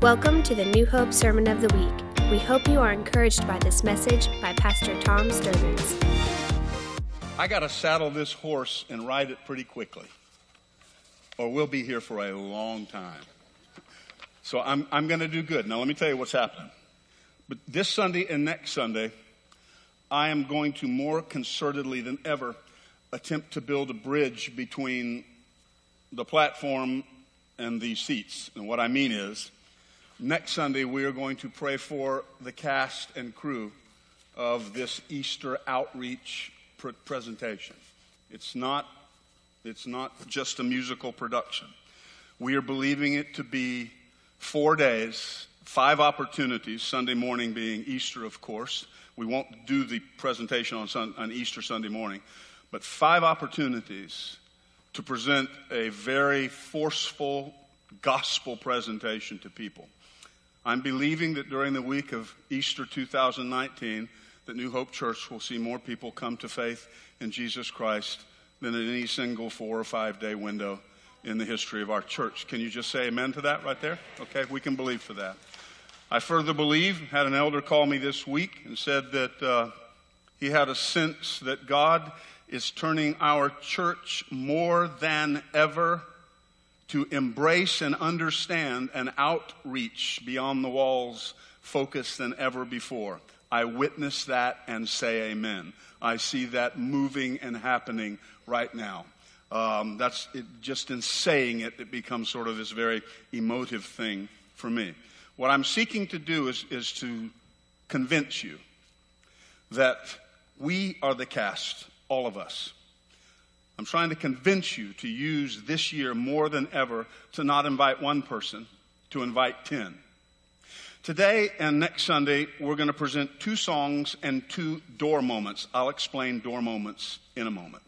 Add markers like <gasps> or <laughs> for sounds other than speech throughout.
Welcome to the New Hope Sermon of the Week. We hope you are encouraged by this message by Pastor Tom Stearns. I got to saddle this horse and ride it pretty quickly, or we'll be here for a long time. So I'm, I'm going to do good. Now, let me tell you what's happening. But this Sunday and next Sunday, I am going to more concertedly than ever attempt to build a bridge between the platform and the seats. And what I mean is, next Sunday we are going to pray for the cast and crew of this Easter outreach pr- presentation. It's not, it's not just a musical production. We are believing it to be four days, five opportunities, Sunday morning being Easter, of course. We won't do the presentation on, sun, on Easter Sunday morning, but five opportunities to present a very forceful gospel presentation to people. I'm believing that during the week of Easter 2019, that New Hope Church will see more people come to faith in Jesus Christ than in any single four or five day window in the history of our church. Can you just say amen to that right there? Okay, we can believe for that. I further believe, had an elder call me this week and said that uh, he had a sense that God is turning our church more than ever to embrace and understand an outreach beyond the walls focus than ever before. I witness that and say amen. I see that moving and happening right now. Um, that's it, just in saying it, it becomes sort of this very emotive thing for me. What I'm seeking to do is, is to convince you that we are the cast all of us. I'm trying to convince you to use this year more than ever to not invite one person, to invite 10. Today and next Sunday, we're going to present two songs and two door moments. I'll explain door moments in a moment.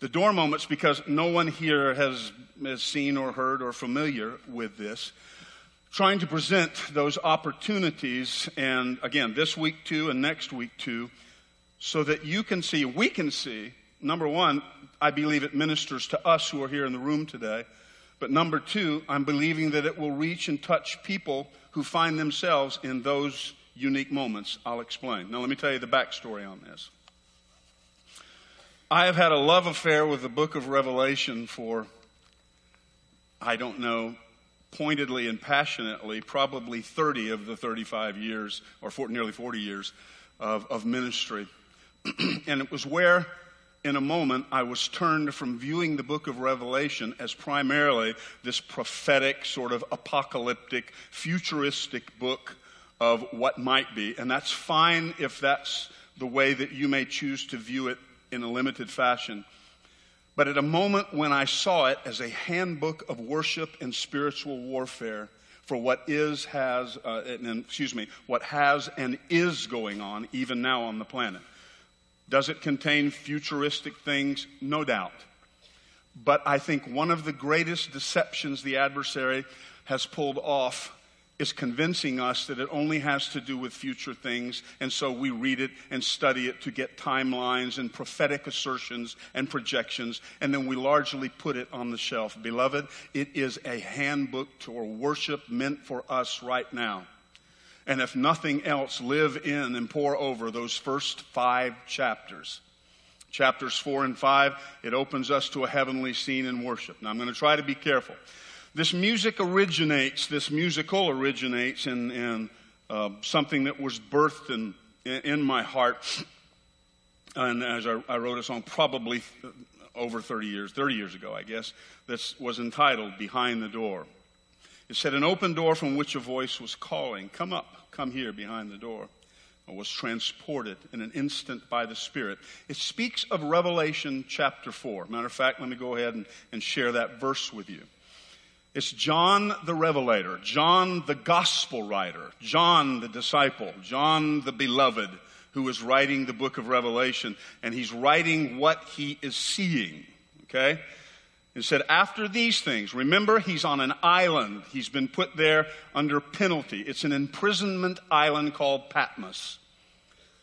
The door moments, because no one here has, has seen or heard or familiar with this, trying to present those opportunities, and again, this week too and next week too, so that you can see, we can see, number one, I believe it ministers to us who are here in the room today. But number two, I'm believing that it will reach and touch people who find themselves in those unique moments. I'll explain. Now, let me tell you the backstory on this. I have had a love affair with the book of Revelation for, I don't know, pointedly and passionately, probably 30 of the 35 years, or for, nearly 40 years of, of ministry. <clears throat> and it was where, in a moment, I was turned from viewing the book of Revelation as primarily this prophetic, sort of apocalyptic, futuristic book of what might be. And that's fine if that's the way that you may choose to view it in a limited fashion. But at a moment when I saw it as a handbook of worship and spiritual warfare for what is, has, uh, and, excuse me, what has and is going on even now on the planet. Does it contain futuristic things? No doubt. But I think one of the greatest deceptions the adversary has pulled off is convincing us that it only has to do with future things, and so we read it and study it to get timelines and prophetic assertions and projections, and then we largely put it on the shelf. Beloved, it is a handbook to worship meant for us right now and if nothing else, live in and pore over those first five chapters. Chapters four and five, it opens us to a heavenly scene in worship. Now, I'm going to try to be careful. This music originates, this musical originates in, in uh, something that was birthed in, in my heart. And as I, I wrote a song, probably over 30 years, 30 years ago, I guess, this was entitled Behind the Door. It said, An open door from which a voice was calling, Come up, come here behind the door. I was transported in an instant by the Spirit. It speaks of Revelation chapter 4. Matter of fact, let me go ahead and, and share that verse with you. It's John the Revelator, John the Gospel writer, John the disciple, John the beloved, who is writing the book of Revelation, and he's writing what he is seeing. Okay? It said, after these things, remember, he's on an island. He's been put there under penalty. It's an imprisonment island called Patmos.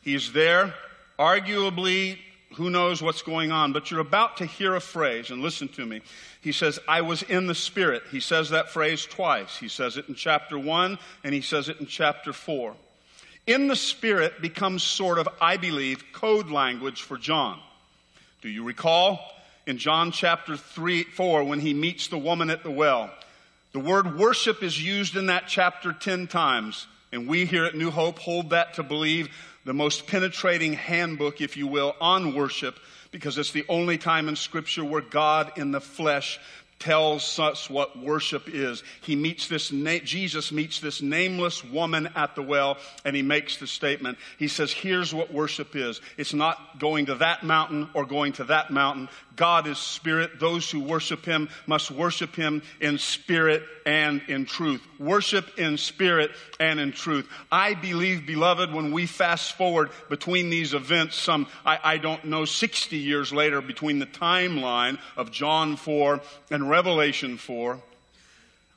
He's there, arguably who knows what's going on, but you're about to hear a phrase, and listen to me. He says, I was in the Spirit. He says that phrase twice. He says it in chapter 1, and he says it in chapter 4. In the Spirit becomes sort of, I believe, code language for John. Do you recall in John chapter 3, 4, when he meets the woman at the well? The word worship is used in that chapter 10 times. And we here at New Hope hold that to believe the most penetrating handbook, if you will, on worship because it's the only time in Scripture where God in the flesh tells us what worship is. He meets this, na- Jesus meets this nameless woman at the well and he makes the statement. He says, here's what worship is. It's not going to that mountain or going to that mountain. God is spirit. Those who worship him must worship him in spirit and in truth. Worship in spirit and in truth. I believe, beloved, when we fast forward between these events, some, I, I don't know, 60 years later, between the timeline of John 4 and Revelation 4,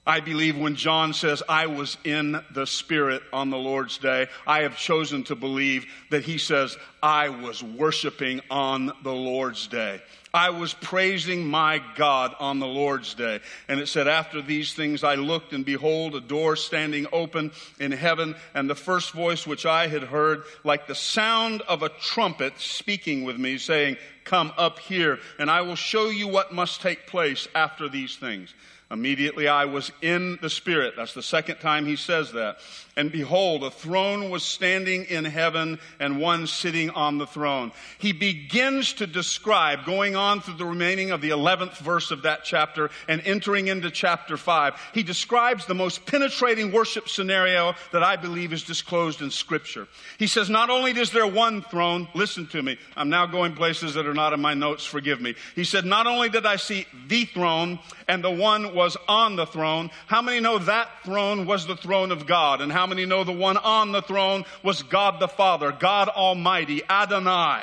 I believe when John says, I was in the Spirit on the Lord's day, I have chosen to believe that he says, I was worshiping on the Lord's day. I was praising my God on the Lord's day. And it said, After these things I looked, and behold, a door standing open in heaven, and the first voice which I had heard, like the sound of a trumpet, speaking with me, saying, Come up here, and I will show you what must take place after these things. Immediately I was in the Spirit. That's the second time he says that. And behold, a throne was standing in heaven and one sitting on the throne. He begins to describe, going on through the remaining of the 11th verse of that chapter and entering into chapter 5, he describes the most penetrating worship scenario that I believe is disclosed in Scripture. He says, Not only is there one throne, listen to me, I'm now going places that are not in my notes, forgive me. He said, Not only did I see the throne and the one was on the throne, how many know that throne was the throne of God? And how many know the one on the throne was God the Father, God Almighty, Adonai?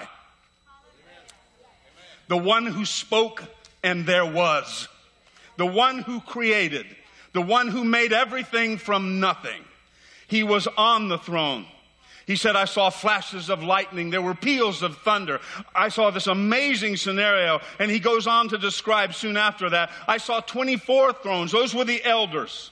The one who spoke and there was. The one who created. The one who made everything from nothing. He was on the throne. He said, I saw flashes of lightning. There were peals of thunder. I saw this amazing scenario. And he goes on to describe soon after that, I saw 24 thrones. Those were the elders.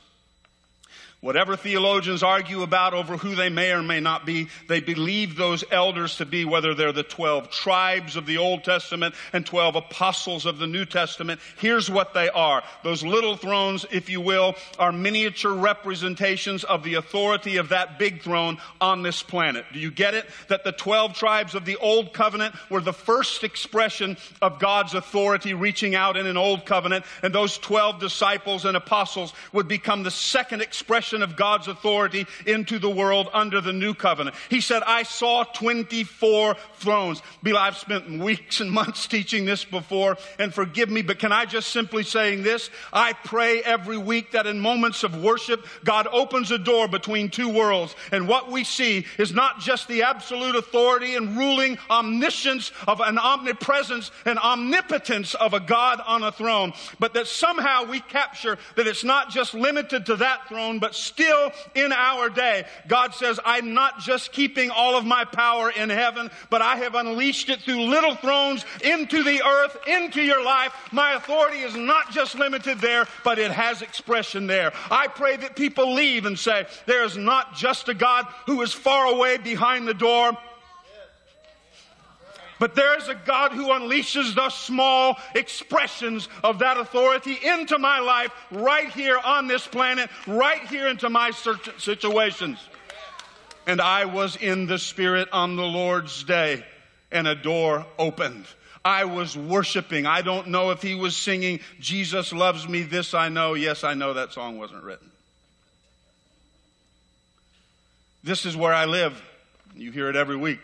Whatever theologians argue about over who they may or may not be, they believe those elders to be, whether they're the 12 tribes of the Old Testament and 12 apostles of the New Testament. Here's what they are. Those little thrones, if you will, are miniature representations of the authority of that big throne on this planet. Do you get it? That the 12 tribes of the Old Covenant were the first expression of God's authority reaching out in an Old Covenant, and those 12 disciples and apostles would become the second expression expression of God's authority into the world under the new covenant. He said, I saw 24 thrones. Bill, I've spent weeks and months <laughs> teaching this before, and forgive me, but can I just simply saying this? I pray every week that in moments of worship, God opens a door between two worlds, and what we see is not just the absolute authority and ruling omniscience of an omnipresence and omnipotence of a God on a throne, but that somehow we capture that it's not just limited to that throne, still in our day, God says, I'm not just keeping all of my power in heaven, but I have unleashed it through little thrones into the earth, into your life. My authority is not just limited there, but it has expression there. I pray that people leave and say, there is not just a God who is far away behind the door, but there is a God who unleashes the small expressions of that authority into my life right here on this planet, right here into my situations. And I was in the Spirit on the Lord's day, and a door opened. I was worshiping. I don't know if he was singing, Jesus loves me, this I know. Yes, I know that song wasn't written. This is where I live. You hear it every week.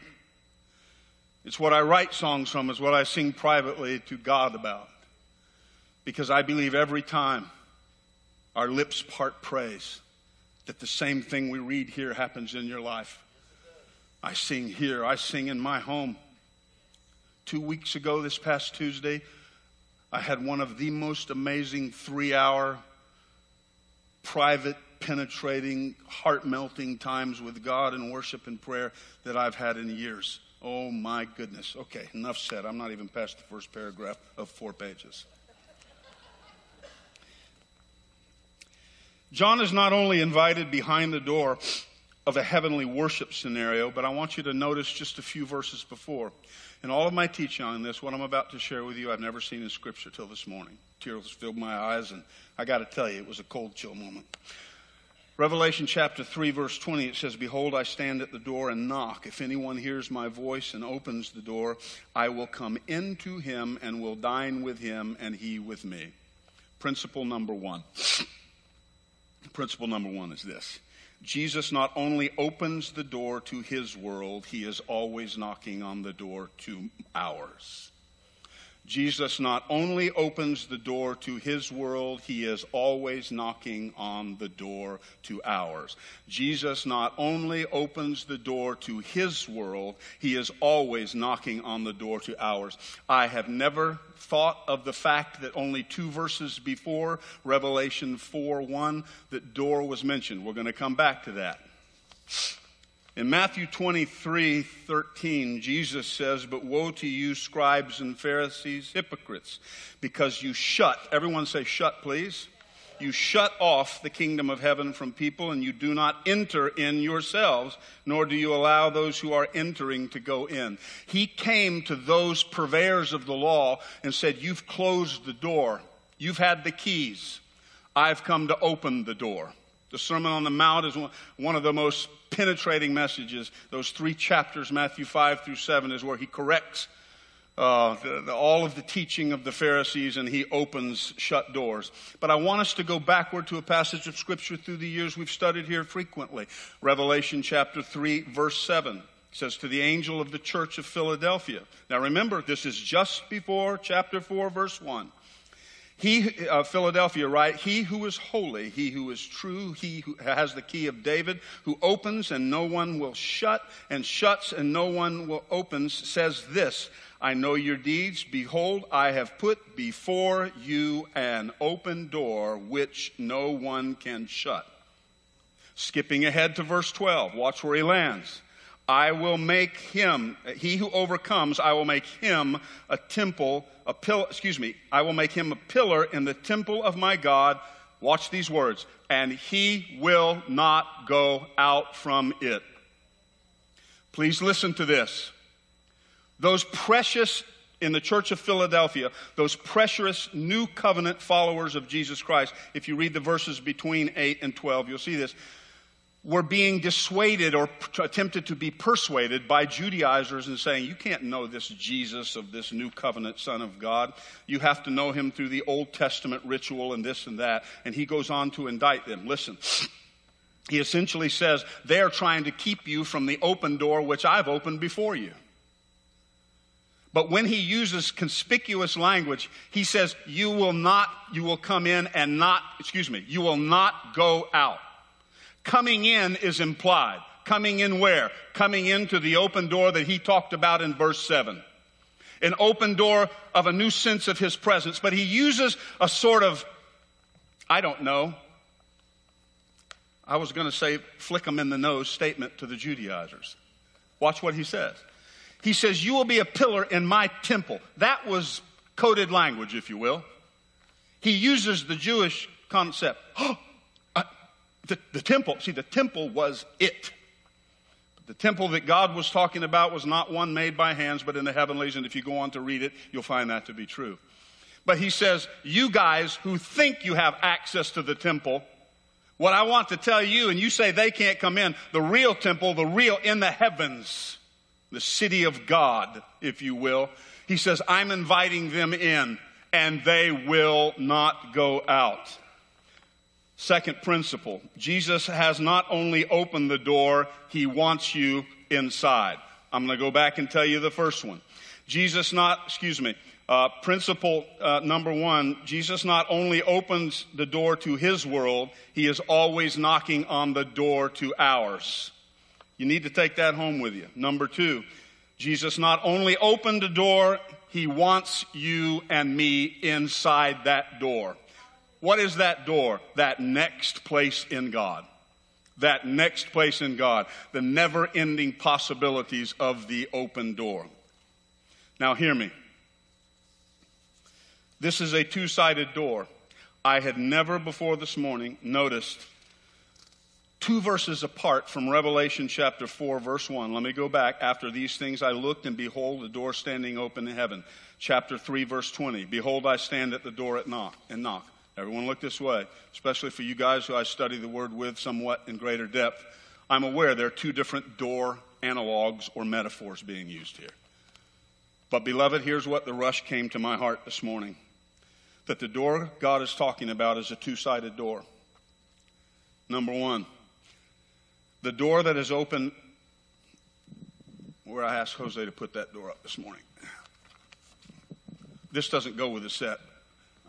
It's what I write songs from, it's what I sing privately to God about. Because I believe every time our lips part praise, that the same thing we read here happens in your life. I sing here, I sing in my home. Two weeks ago, this past Tuesday, I had one of the most amazing three hour, private, penetrating, heart melting times with God in worship and prayer that I've had in years. Oh my goodness. Okay, enough said. I'm not even past the first paragraph of four pages. John is not only invited behind the door of a heavenly worship scenario, but I want you to notice just a few verses before. In all of my teaching on this, what I'm about to share with you, I've never seen in Scripture till this morning. Tears filled my eyes, and I got to tell you, it was a cold chill moment. Revelation chapter 3, verse 20, it says, Behold, I stand at the door and knock. If anyone hears my voice and opens the door, I will come into him and will dine with him, and he with me. Principle number one. Principle number one is this Jesus not only opens the door to his world, he is always knocking on the door to ours. Jesus not only opens the door to his world, he is always knocking on the door to ours. Jesus not only opens the door to his world, he is always knocking on the door to ours. I have never thought of the fact that only two verses before Revelation 4 1, that door was mentioned. We're going to come back to that. In Matthew 23 13, Jesus says, But woe to you, scribes and Pharisees, hypocrites, because you shut, everyone say shut, please. You shut off the kingdom of heaven from people, and you do not enter in yourselves, nor do you allow those who are entering to go in. He came to those purveyors of the law and said, You've closed the door, you've had the keys. I've come to open the door. The Sermon on the Mount is one of the most penetrating messages. Those three chapters, Matthew 5 through 7, is where he corrects uh, the, the, all of the teaching of the Pharisees and he opens shut doors. But I want us to go backward to a passage of Scripture through the years we've studied here frequently. Revelation chapter 3, verse 7. It says to the angel of the church of Philadelphia. Now remember, this is just before chapter 4, verse 1. He, uh, Philadelphia, right? He who is holy, he who is true, he who has the key of David, who opens and no one will shut, and shuts and no one will opens, says this I know your deeds. Behold, I have put before you an open door which no one can shut. Skipping ahead to verse 12, watch where he lands. I will make him, he who overcomes, I will make him a temple, a pillar, excuse me, I will make him a pillar in the temple of my God. Watch these words. And he will not go out from it. Please listen to this. Those precious, in the church of Philadelphia, those precious new covenant followers of Jesus Christ, if you read the verses between 8 and 12, you'll see this were being dissuaded or attempted to be persuaded by Judaizers and saying, You can't know this Jesus of this new covenant Son of God. You have to know him through the Old Testament ritual and this and that. And he goes on to indict them. Listen. He essentially says, They are trying to keep you from the open door which I've opened before you. But when he uses conspicuous language, he says, You will not, you will come in and not, excuse me, you will not go out. Coming in is implied. Coming in where? Coming into the open door that he talked about in verse 7. An open door of a new sense of his presence. But he uses a sort of, I don't know, I was going to say flick them in the nose statement to the Judaizers. Watch what he says. He says, You will be a pillar in my temple. That was coded language, if you will. He uses the Jewish concept. <gasps> Oh, The, the temple, see, the temple was it. The temple that God was talking about was not one made by hands, but in the heavenlies. And if you go on to read it, you'll find that to be true. But he says, You guys who think you have access to the temple, what I want to tell you, and you say they can't come in, the real temple, the real in the heavens, the city of God, if you will, he says, I'm inviting them in, and they will not go out. Second principle Jesus has not only opened the door, he wants you inside. I'm going to go back and tell you the first one. Jesus not, excuse me, uh, principle uh, number one Jesus not only opens the door to his world, he is always knocking on the door to ours. You need to take that home with you. Number two, Jesus not only opened the door, he wants you and me inside that door. What is that door? That next place in God. that next place in God, the never ending possibilities of the open door. Now, hear me. This is a two sided door. I had never before this morning noticed two verses apart from Revelation chapter 4, verse 1. Let me go back. After these things I looked, and behold, a door standing open in heaven. Chapter 3, verse 20. Behold, I stand at the door knock and knock. Everyone look this way, especially for you guys who I study the word with somewhat in greater depth. I'm aware there are two different door analogs or metaphors being used here. But, beloved, here's what the rush came to my heart this morning that the door God is talking about is a two sided door. Number one, the door that is open, where I asked Jose to put that door up this morning. This doesn't go with the set.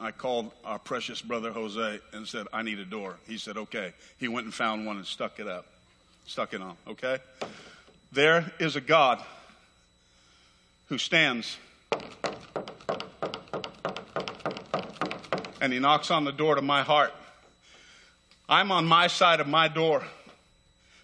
I called our precious brother Jose and said, I need a door. He said, okay. He went and found one and stuck it up, stuck it on, okay? There is a God who stands and he knocks on the door to my heart. I'm on my side of my door.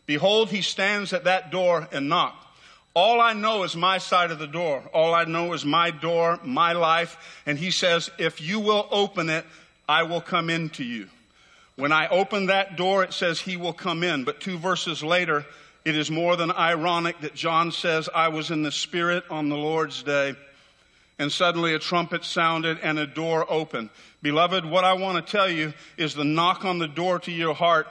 Behold, he stands at that door and knocks. All I know is my side of the door. All I know is my door, my life. And he says, if you will open it, I will come into you. When I open that door, it says he will come in. But two verses later, it is more than ironic that John says, I was in the Spirit on the Lord's day. And suddenly a trumpet sounded and a door opened. Beloved, what I want to tell you is the knock on the door to your heart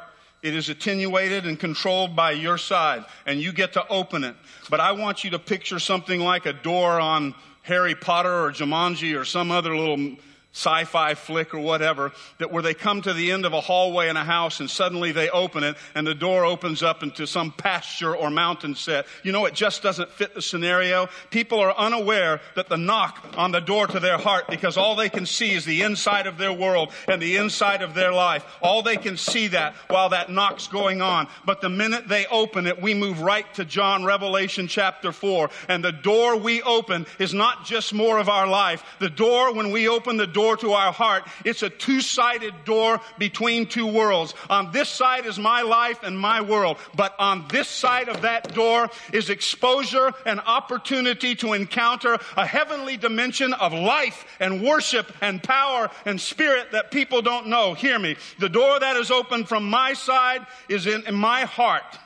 it is attenuated and controlled by your side, and you get to open it. But I want you to picture something like a door on Harry Potter or Jumanji or some other little sci-fi flick or whatever, that where they come to the end of a hallway in a house and suddenly they open it and the door opens up into some pasture or mountain set. You know, it just doesn't fit the scenario. People are unaware that the knock on the door to their heart because all they can see is the inside of their world and the inside of their life. All they can see that while that knock's going on. But the minute they open it, we move right to John Revelation chapter 4. And the door we open is not just more of our life. The door, when we open the door, door to our heart. It's a two-sided door between two worlds. On this side is my life and my world, but on this side of that door is exposure and opportunity to encounter a heavenly dimension of life and worship and power and spirit that people don't know. Hear me. The door that is open from my side is in, in my heart.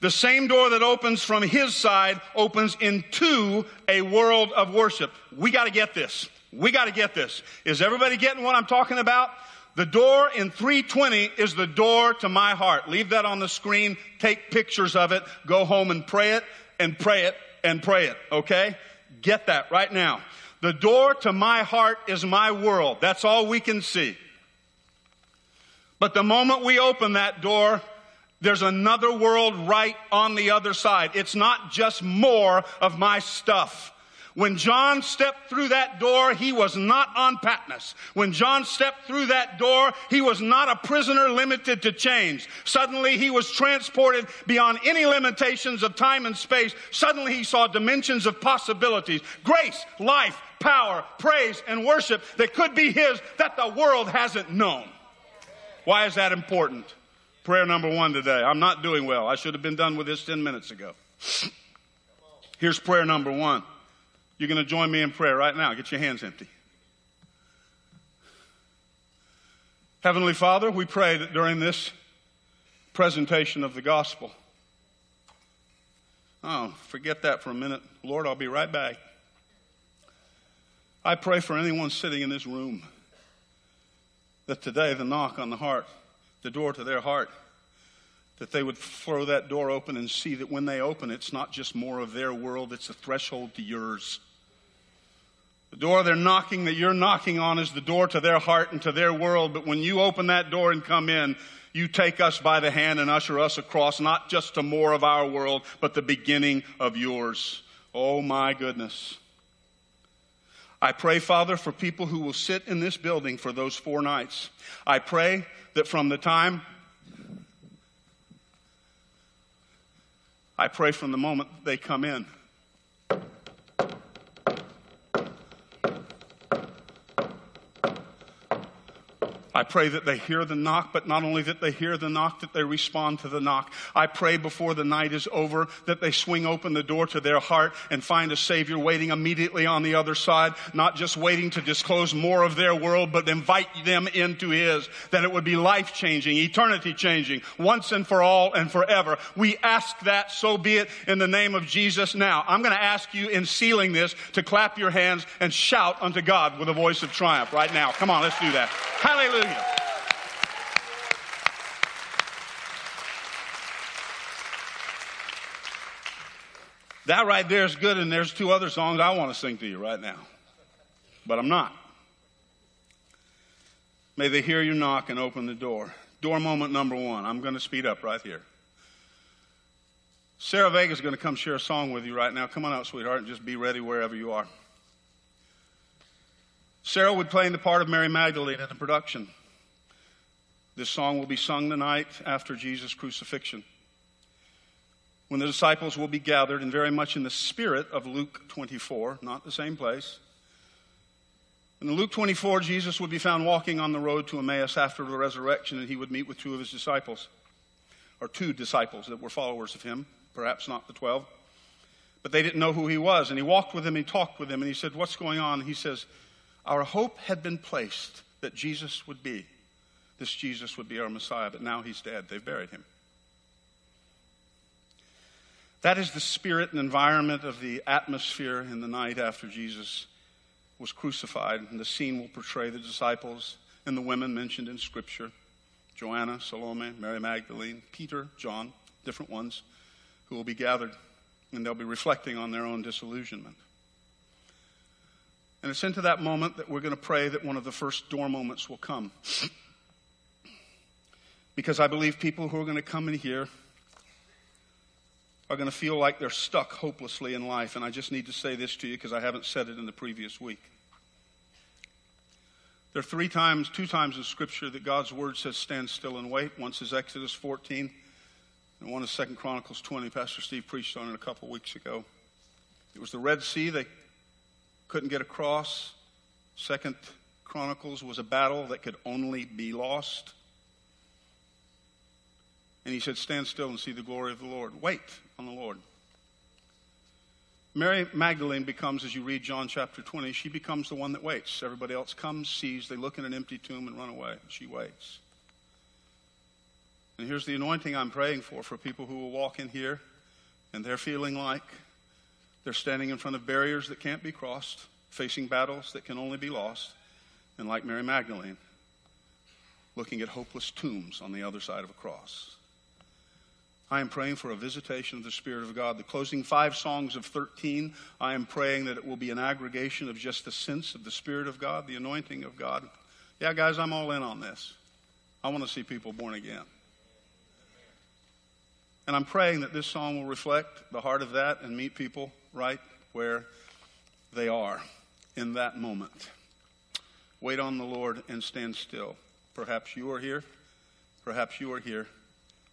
The same door that opens from his side opens into a world of worship. We got to get this. We got to get this. Is everybody getting what I'm talking about? The door in 320 is the door to my heart. Leave that on the screen. Take pictures of it. Go home and pray it and pray it and pray it. Okay? Get that right now. The door to my heart is my world. That's all we can see. But the moment we open that door, there's another world right on the other side. It's not just more of my stuff. When John stepped through that door, he was not on Patmos. When John stepped through that door, he was not a prisoner limited to chains. Suddenly he was transported beyond any limitations of time and space. Suddenly he saw dimensions of possibilities, grace, life, power, praise, and worship that could be his that the world hasn't known. Why is that important? Prayer number one today. I'm not doing well. I should have been done with this 10 minutes ago. Here's prayer number one. You're going to join me in prayer right now. Get your hands empty. Heavenly Father, we pray that during this presentation of the gospel, oh, forget that for a minute. Lord, I'll be right back. I pray for anyone sitting in this room that today the knock on the heart, the door to their heart, that they would throw that door open and see that when they open, it's not just more of their world, it's a threshold to yours. The door they're knocking that you're knocking on is the door to their heart and to their world. But when you open that door and come in, you take us by the hand and usher us across, not just to more of our world, but the beginning of yours. Oh my goodness. I pray, Father, for people who will sit in this building for those four nights. I pray that from the time, I pray from the moment they come in, I pray that they hear the knock, but not only that they hear the knock, that they respond to the knock. I pray before the night is over that they swing open the door to their heart and find a Savior waiting immediately on the other side, not just waiting to disclose more of their world, but invite them into His, that it would be life changing, eternity changing, once and for all and forever. We ask that, so be it in the name of Jesus. Now, I'm going to ask you in sealing this to clap your hands and shout unto God with a voice of triumph right now. Come on, let's do that. Hallelujah. That right there is good, and there's two other songs I want to sing to you right now. But I'm not. May they hear you knock and open the door. Door moment number one. I'm going to speed up right here. Sarah Vega is going to come share a song with you right now. Come on out, sweetheart, and just be ready wherever you are. Sarah would play in the part of Mary Magdalene in the production. This song will be sung the night after Jesus' crucifixion. When the disciples will be gathered, and very much in the spirit of Luke 24, not the same place. In Luke 24, Jesus would be found walking on the road to Emmaus after the resurrection, and he would meet with two of his disciples, or two disciples that were followers of him, perhaps not the 12. But they didn't know who he was. And he walked with them, he talked with them, and he said, What's going on? He says, our hope had been placed that Jesus would be. This Jesus would be our Messiah, but now he's dead. They've buried him. That is the spirit and environment of the atmosphere in the night after Jesus was crucified. And the scene will portray the disciples and the women mentioned in Scripture Joanna, Salome, Mary Magdalene, Peter, John, different ones, who will be gathered and they'll be reflecting on their own disillusionment. And it's into that moment that we're going to pray that one of the first door moments will come. Because I believe people who are going to come in here are going to feel like they're stuck hopelessly in life. And I just need to say this to you because I haven't said it in the previous week. There are three times, two times in Scripture that God's Word says, stand still and wait. Once is Exodus 14, and one is Second Chronicles 20. Pastor Steve preached on it a couple weeks ago. It was the Red Sea. They couldn't get across. Second Chronicles was a battle that could only be lost. And he said, Stand still and see the glory of the Lord. Wait on the Lord. Mary Magdalene becomes, as you read John chapter 20, she becomes the one that waits. Everybody else comes, sees, they look in an empty tomb and run away. She waits. And here's the anointing I'm praying for for people who will walk in here and they're feeling like they're standing in front of barriers that can't be crossed, facing battles that can only be lost, and like Mary Magdalene, looking at hopeless tombs on the other side of a cross. I am praying for a visitation of the Spirit of God. The closing five songs of 13, I am praying that it will be an aggregation of just the sense of the Spirit of God, the anointing of God. Yeah, guys, I'm all in on this. I want to see people born again. And I'm praying that this song will reflect the heart of that and meet people right where they are in that moment. Wait on the Lord and stand still. Perhaps you are here. Perhaps you are here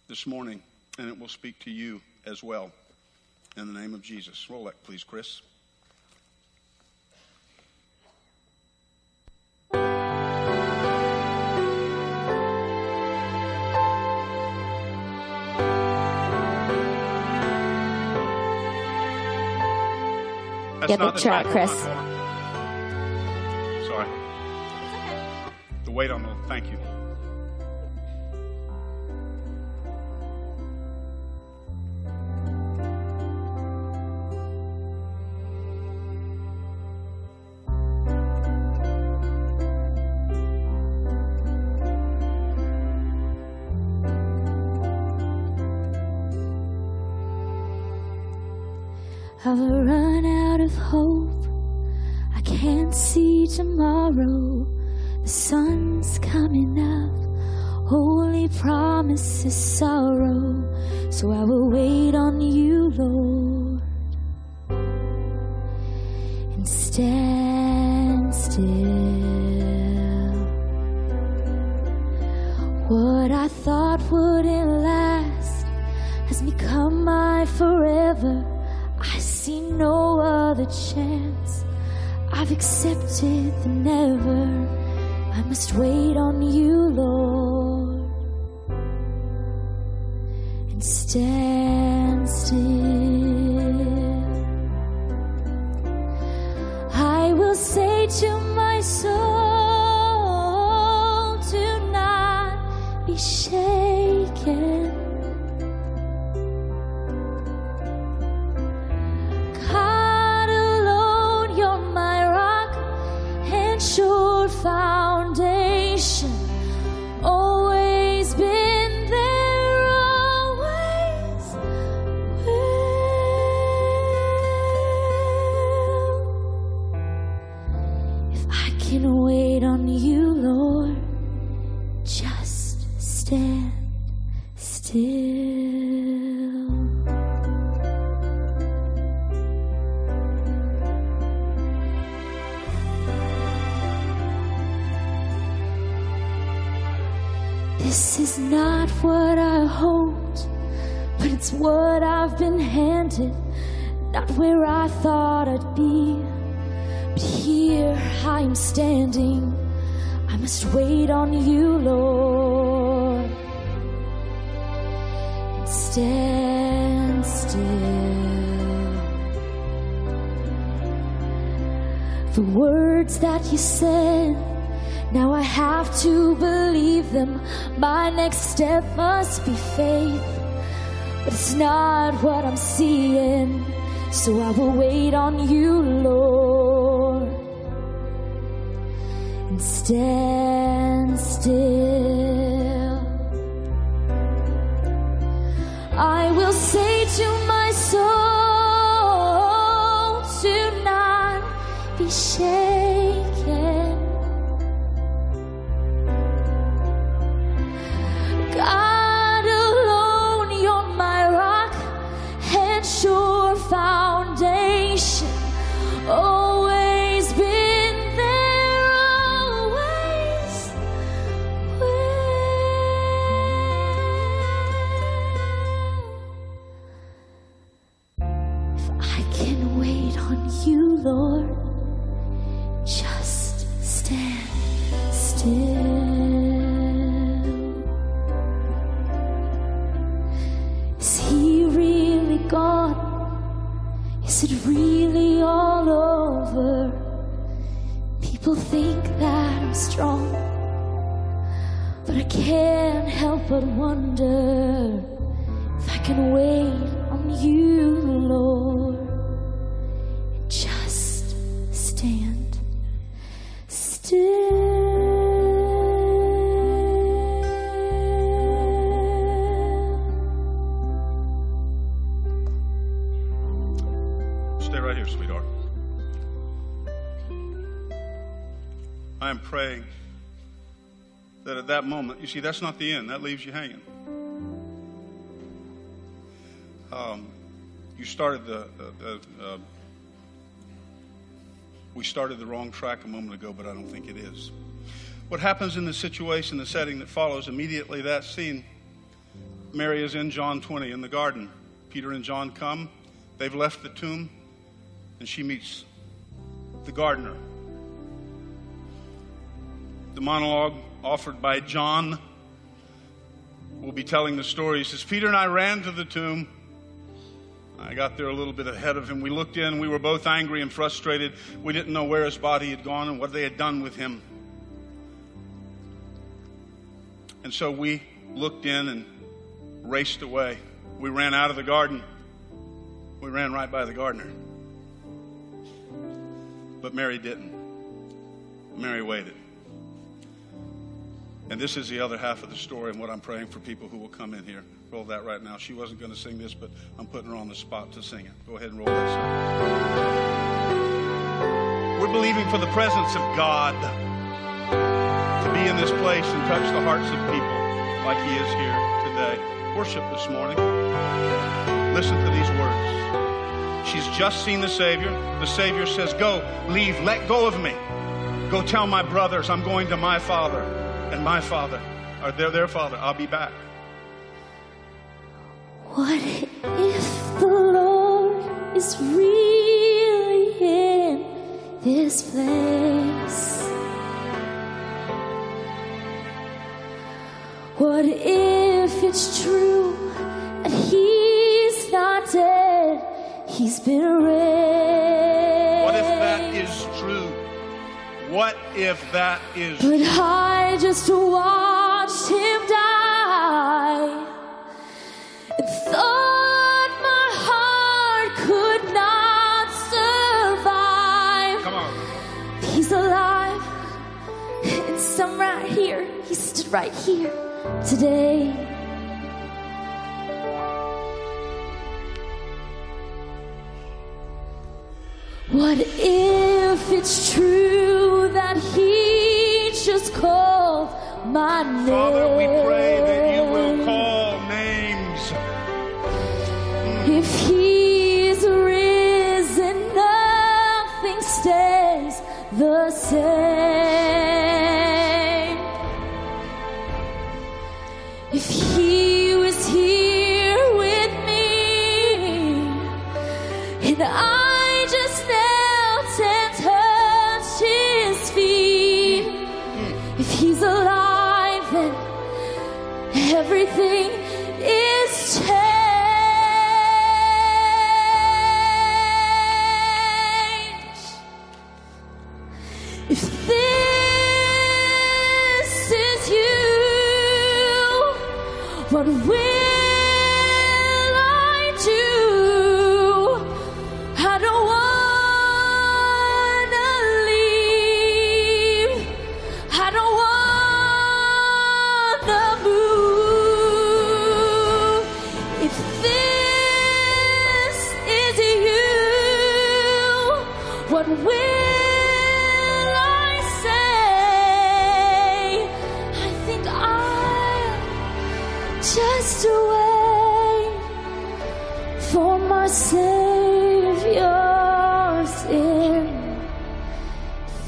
this morning, and it will speak to you as well. In the name of Jesus. Roll that, please, Chris. Get the track, Chris. Sorry. Okay. The weight on the. Thank you. I've run of hope. I can't see tomorrow. The sun's coming up. Holy promises sorrow. So I will wait on you, Lord. And no other chance. I've accepted the never. I must wait on you, Lord, and stand still. Not where I thought I'd be, but here I am standing. I must wait on you, Lord, and stand still. The words that you said. Now I have to believe them. My next step must be faith. But it's not what I'm seeing. So I will wait on you, Lord. And stand still. I will say to my soul, do not be shaken. Is it really all over? People think that I'm strong, but I can't help but wonder if I can wait on you, Lord, praying that at that moment, you see, that's not the end. That leaves you hanging. Um, you started the, uh, we started the wrong track a moment ago, but I don't think it is. What happens in the situation, the setting that follows immediately that scene? Mary is in John 20 in the garden. Peter and John come. They've left the tomb, and she meets the gardener. The monologue offered by John will be telling the story. He says, Peter and I ran to the tomb. I got there a little bit ahead of him. We looked in. We were both angry and frustrated. We didn't know where his body had gone and what they had done with him. And so we looked in and raced away. We ran out of the garden. We ran right by the gardener. But Mary didn't. Mary waited. And this is the other half of the story and what I'm praying for people who will come in here. Roll that right now. She wasn't going to sing this, but I'm putting her on the spot to sing it. Go ahead and roll that song. We're believing for the presence of God to be in this place and touch the hearts of people like He is here today. Worship this morning. Listen to these words. She's just seen the Savior. The Savior says, Go, leave, let go of me. Go tell my brothers I'm going to my Father and my father, or they their father. I'll be back. What if the Lord is really in this place? What if it's true that He's not dead? He's been raised. What if that is But I just watched him die and thought my heart could not survive. Come on. He's alive, and some right here. He stood right here today. What if it's true that he just called my name? Father, we pray that you will call names. If he's risen, nothing stays the same.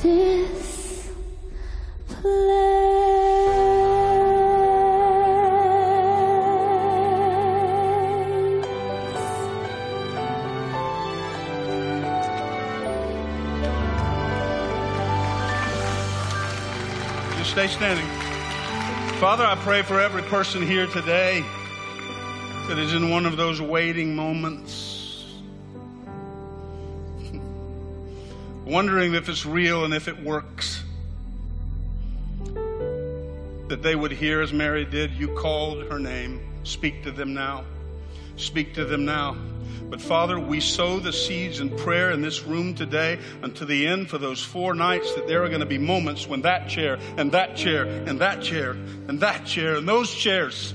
This. Just stay standing. Father, I pray for every person here today that is in one of those waiting moments, wondering if it's real and if it works. That they would hear as Mary did, you called her name. Speak to them now. Speak to them now. But Father, we sow the seeds in prayer in this room today unto the end for those four nights that there are going to be moments when that chair and that chair and that chair and that chair and those chairs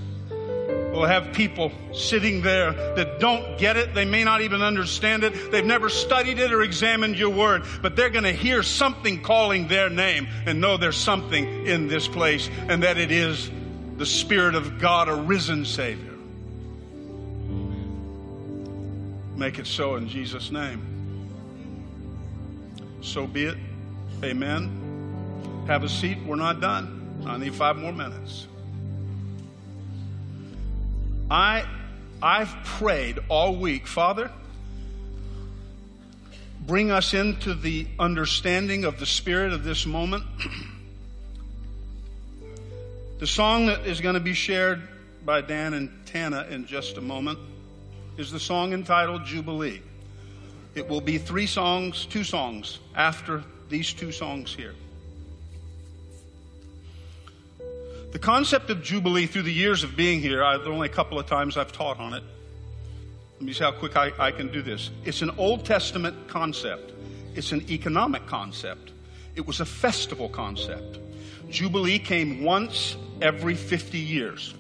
will have people sitting there that don't get it. They may not even understand it. They've never studied it or examined your word, but they're going to hear something calling their name and know there's something in this place and that it is the Spirit of God, a risen Savior. Make it so in Jesus' name. So be it. Amen. Have a seat. We're not done. I need five more minutes. I, I've prayed all week, Father, bring us into the understanding of the spirit of this moment. the song that is going to be shared by Dan and Tana in just a moment is the song entitled Jubilee. It will be three songs, two songs after these two songs here. The concept of Jubilee through the years of being here, I, only a couple of times I've taught on it. Let me see how quick I, I can do this. It's an Old Testament concept, it's an economic concept, it was a festival concept. Jubilee came once every 50 years.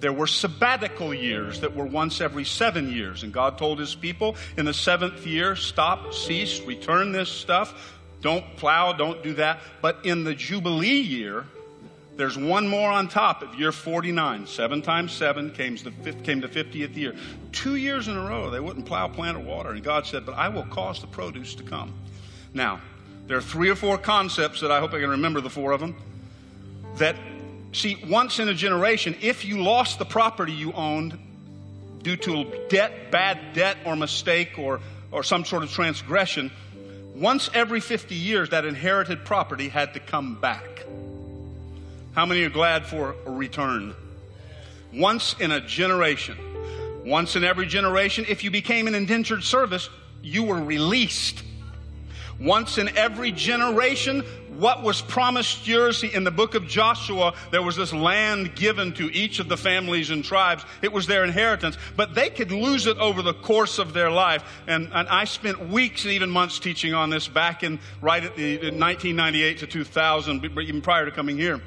There were sabbatical years that were once every seven years. And God told his people in the seventh year, stop, cease, return this stuff. Don't plow, don't do that. But in the Jubilee year, there's one more on top of year 49. Seven times seven came the, came the 50th year. Two years in a row, they wouldn't plow, plant, or water. And God said, But I will cause the produce to come. Now, there are three or four concepts that I hope I can remember the four of them. That, see, once in a generation, if you lost the property you owned due to a debt, bad debt, or mistake, or, or some sort of transgression, once every 50 years, that inherited property had to come back. How many are glad for a return? once in a generation. Once in every generation, if you became an indentured service, you were released. Once in every generation, what was promised yours in the book of Joshua, there was this land given to each of the families and tribes. It was their inheritance, but they could lose it over the course of their life. And, and I spent weeks and even months teaching on this back in right at the 1998 to 2000, even prior to coming here.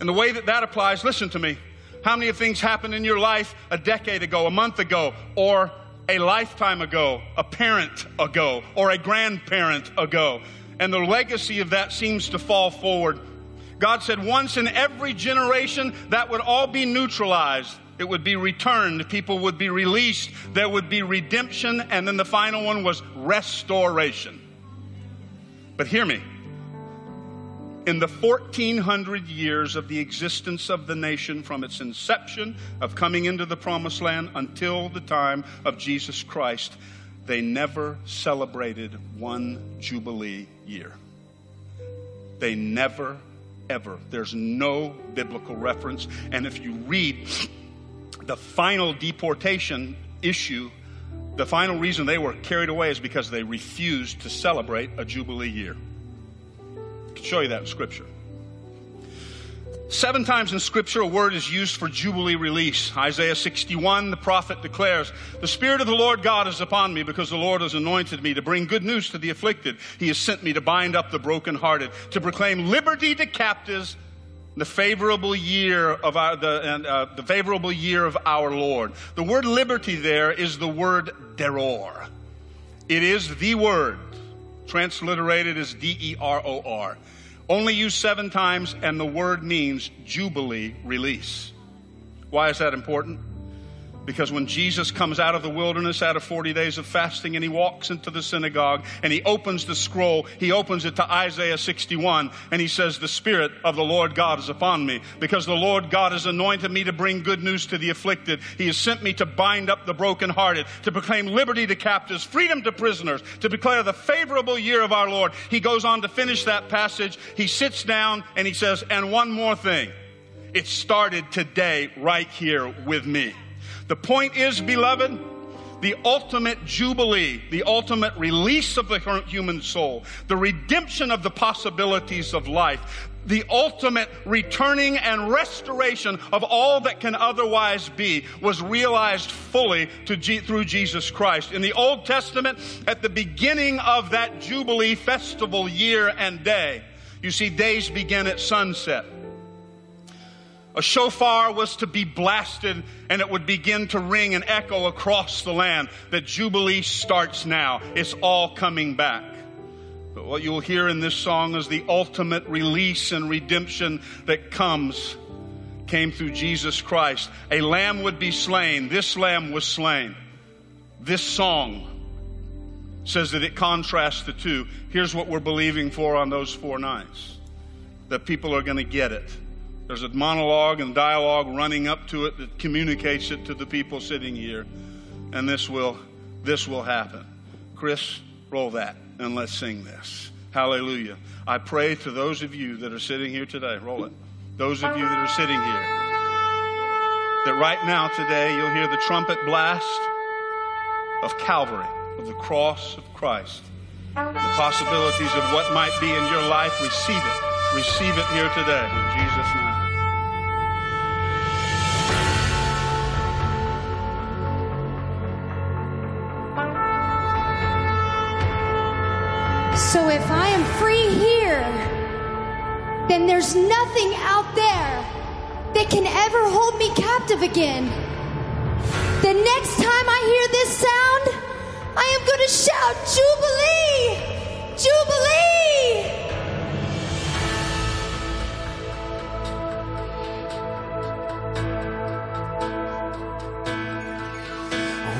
And the way that that applies, listen to me. How many of things happened in your life a decade ago, a month ago, or a lifetime ago, a parent ago, or a grandparent ago? And the legacy of that seems to fall forward. God said once in every generation that would all be neutralized. It would be returned. People would be released. There would be redemption. And then the final one was restoration. But hear me in the 1400 years of the existence of the nation from its inception of coming into the promised land until the time of Jesus Christ, they never celebrated one Jubilee year. They never, ever. There's no biblical reference. And if you read the final deportation issue, the final reason they were carried away is because they refused to celebrate a Jubilee year show you that in Scripture. Seven times in Scripture, a word is used for Jubilee release. Isaiah 61, the prophet declares, The Spirit of the Lord God is upon me because the Lord has anointed me to bring good news to the afflicted. He has sent me to bind up the brokenhearted, to proclaim liberty to captives, the favorable year of our, the, uh, the favorable year of our Lord. The word liberty there is the word deror. It is the word transliterated as D E R O R. Only used seven times, and the word means jubilee release. Why is that important? Because when Jesus comes out of the wilderness out of 40 days of fasting and he walks into the synagogue and he opens the scroll, he opens it to Isaiah 61 and he says, The Spirit of the Lord God is upon me because the Lord God has anointed me to bring good news to the afflicted. He has sent me to bind up the brokenhearted, to proclaim liberty to captives, freedom to prisoners, to declare the favorable year of our Lord. He goes on to finish that passage. He sits down and he says, And one more thing. It started today right here with me. The point is, beloved, the ultimate jubilee, the ultimate release of the human soul, the redemption of the possibilities of life, the ultimate returning and restoration of all that can otherwise be was realized fully G- through Jesus Christ. In the Old Testament, at the beginning of that Jubilee festival year and day, you see, days begin at sunset. A shofar was to be blasted and it would begin to ring and echo across the land that Jubilee starts now. It's all coming back. But what you'll hear in this song is the ultimate release and redemption that comes, came through Jesus Christ. A lamb would be slain. This lamb was slain. This song says that it contrasts the two. Here's what we're believing for on those four nights that people are going to get it there's a monologue and dialogue running up to it that communicates it to the people sitting here. And this will, this will happen. Chris, roll that and let's sing this. Hallelujah. I pray to those of you that are sitting here today, roll it. Those of you that are sitting here, that right now today you'll hear the trumpet blast of Calvary, of the cross of Christ. The possibilities of what might be in your life, receive it. Receive it here today in Jesus' name. So if I am free here, then there's nothing out there that can ever hold me captive again. The next time I hear this sound, I am going to shout, Jubilee! Jubilee!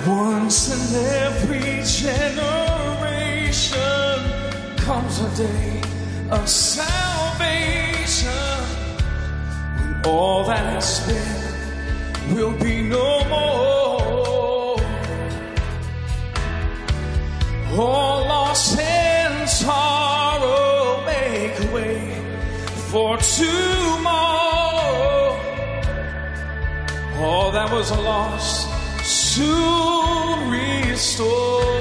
Once in every generation comes a day of salvation when all that has been will be no more. All loss and sorrow make way for tomorrow. all that was lost soon restore,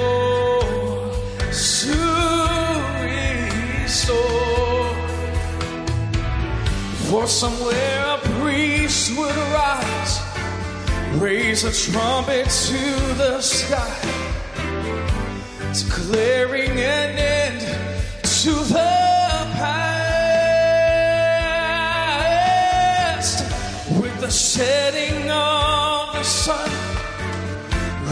Somewhere a priest would rise, raise a trumpet to the sky, declaring an end to the past. With the setting of the sun,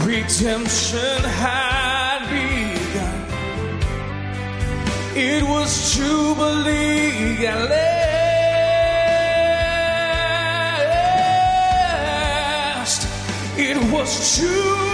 redemption had begun. It was Jubilee It was Jubilee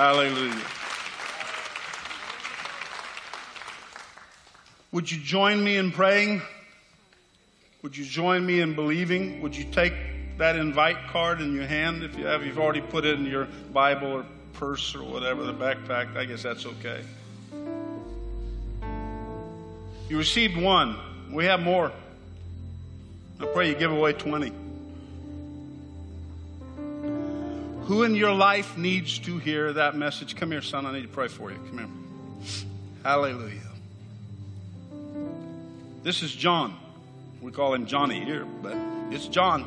Hallelujah. Would you join me in praying? Would you join me in believing? Would you take that invite card in your hand if you have? You've already put it in your Bible or purse or whatever, the backpack. I guess that's okay. You received one. We have more. I pray you give away 20. Who in your life needs to hear that message? Come here, son. I need to pray for you. Come here. Hallelujah. This is John. We call him Johnny here, but it's John.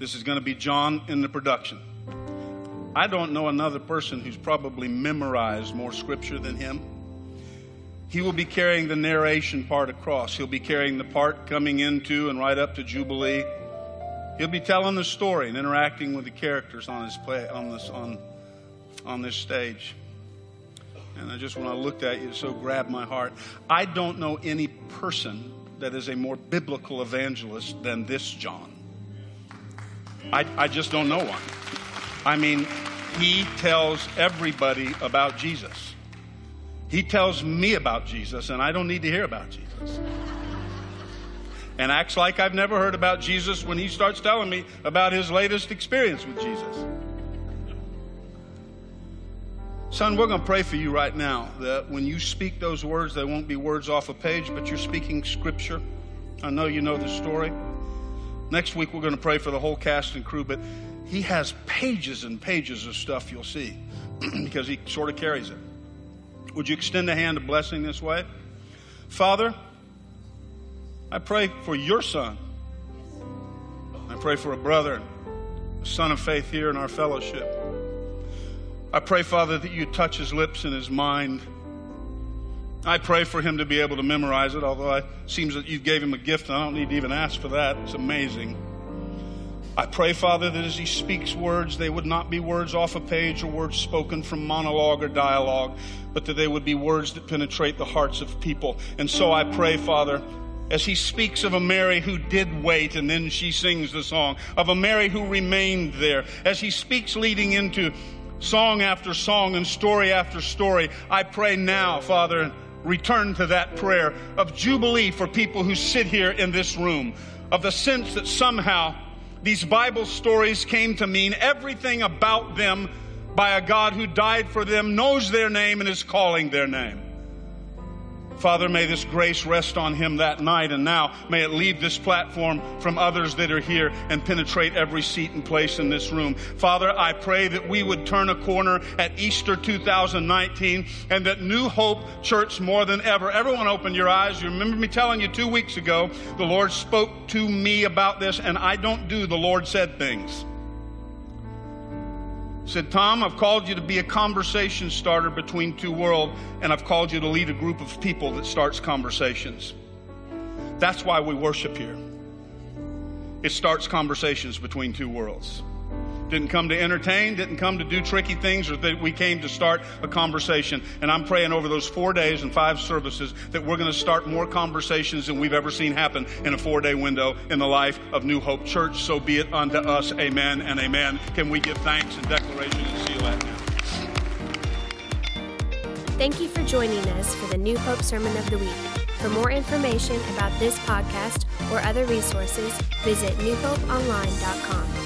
This is going to be John in the production. I don't know another person who's probably memorized more scripture than him. He will be carrying the narration part across. He'll be carrying the part coming into and right up to Jubilee. He'll be telling the story and interacting with the characters on his play on this on on this stage. And I just when I looked at you, so grabbed my heart. I don't know any person that is a more biblical evangelist than this John. I, I just don't know one. I mean, he tells everybody about Jesus. He tells me about Jesus, and I don't need to hear about Jesus. And acts like I've never heard about Jesus when he starts telling me about his latest experience with Jesus. Son, we're going to pray for you right now that when you speak those words, they won't be words off a page, but you're speaking scripture. I know you know the story. Next week, we're going to pray for the whole cast and crew, but he has pages and pages of stuff you'll see <clears throat> because he sort of carries it. Would you extend a hand of blessing this way? Father, I pray for your son. I pray for a brother, a son of faith here in our fellowship. I pray, Father, that you touch his lips and his mind. I pray for him to be able to memorize it, although it seems that you gave him a gift, and I don't need to even ask for that. It's amazing. I pray, Father, that as he speaks words, they would not be words off a page or words spoken from monologue or dialogue, but that they would be words that penetrate the hearts of people. And so I pray, Father, as he speaks of a Mary who did wait and then she sings the song, of a Mary who remained there, as he speaks leading into song after song and story after story, I pray now, Father, return to that prayer of jubilee for people who sit here in this room, of the sense that somehow these Bible stories came to mean everything about them by a God who died for them, knows their name, and is calling their name. Father, may this grace rest on him that night, and now may it leave this platform from others that are here and penetrate every seat and place in this room. Father, I pray that we would turn a corner at Easter 2019 and that New Hope Church more than ever. Everyone open your eyes. You remember me telling you two weeks ago, the Lord spoke to me about this, and I don't do the Lord said things said, Tom, I've called you to be a conversation starter between two worlds, and I've called you to lead a group of people that starts conversations. That's why we worship here. It starts conversations between two worlds. Didn't come to entertain, didn't come to do tricky things, or that we came to start a conversation. And I'm praying over those four days and five services that we're going to start more conversations than we've ever seen happen in a four day window in the life of New Hope Church. So be it unto us. Amen and amen. Can we give thanks and declaration and seal that now? Thank you for joining us for the New Hope Sermon of the Week. For more information about this podcast or other resources, visit newhopeonline.com.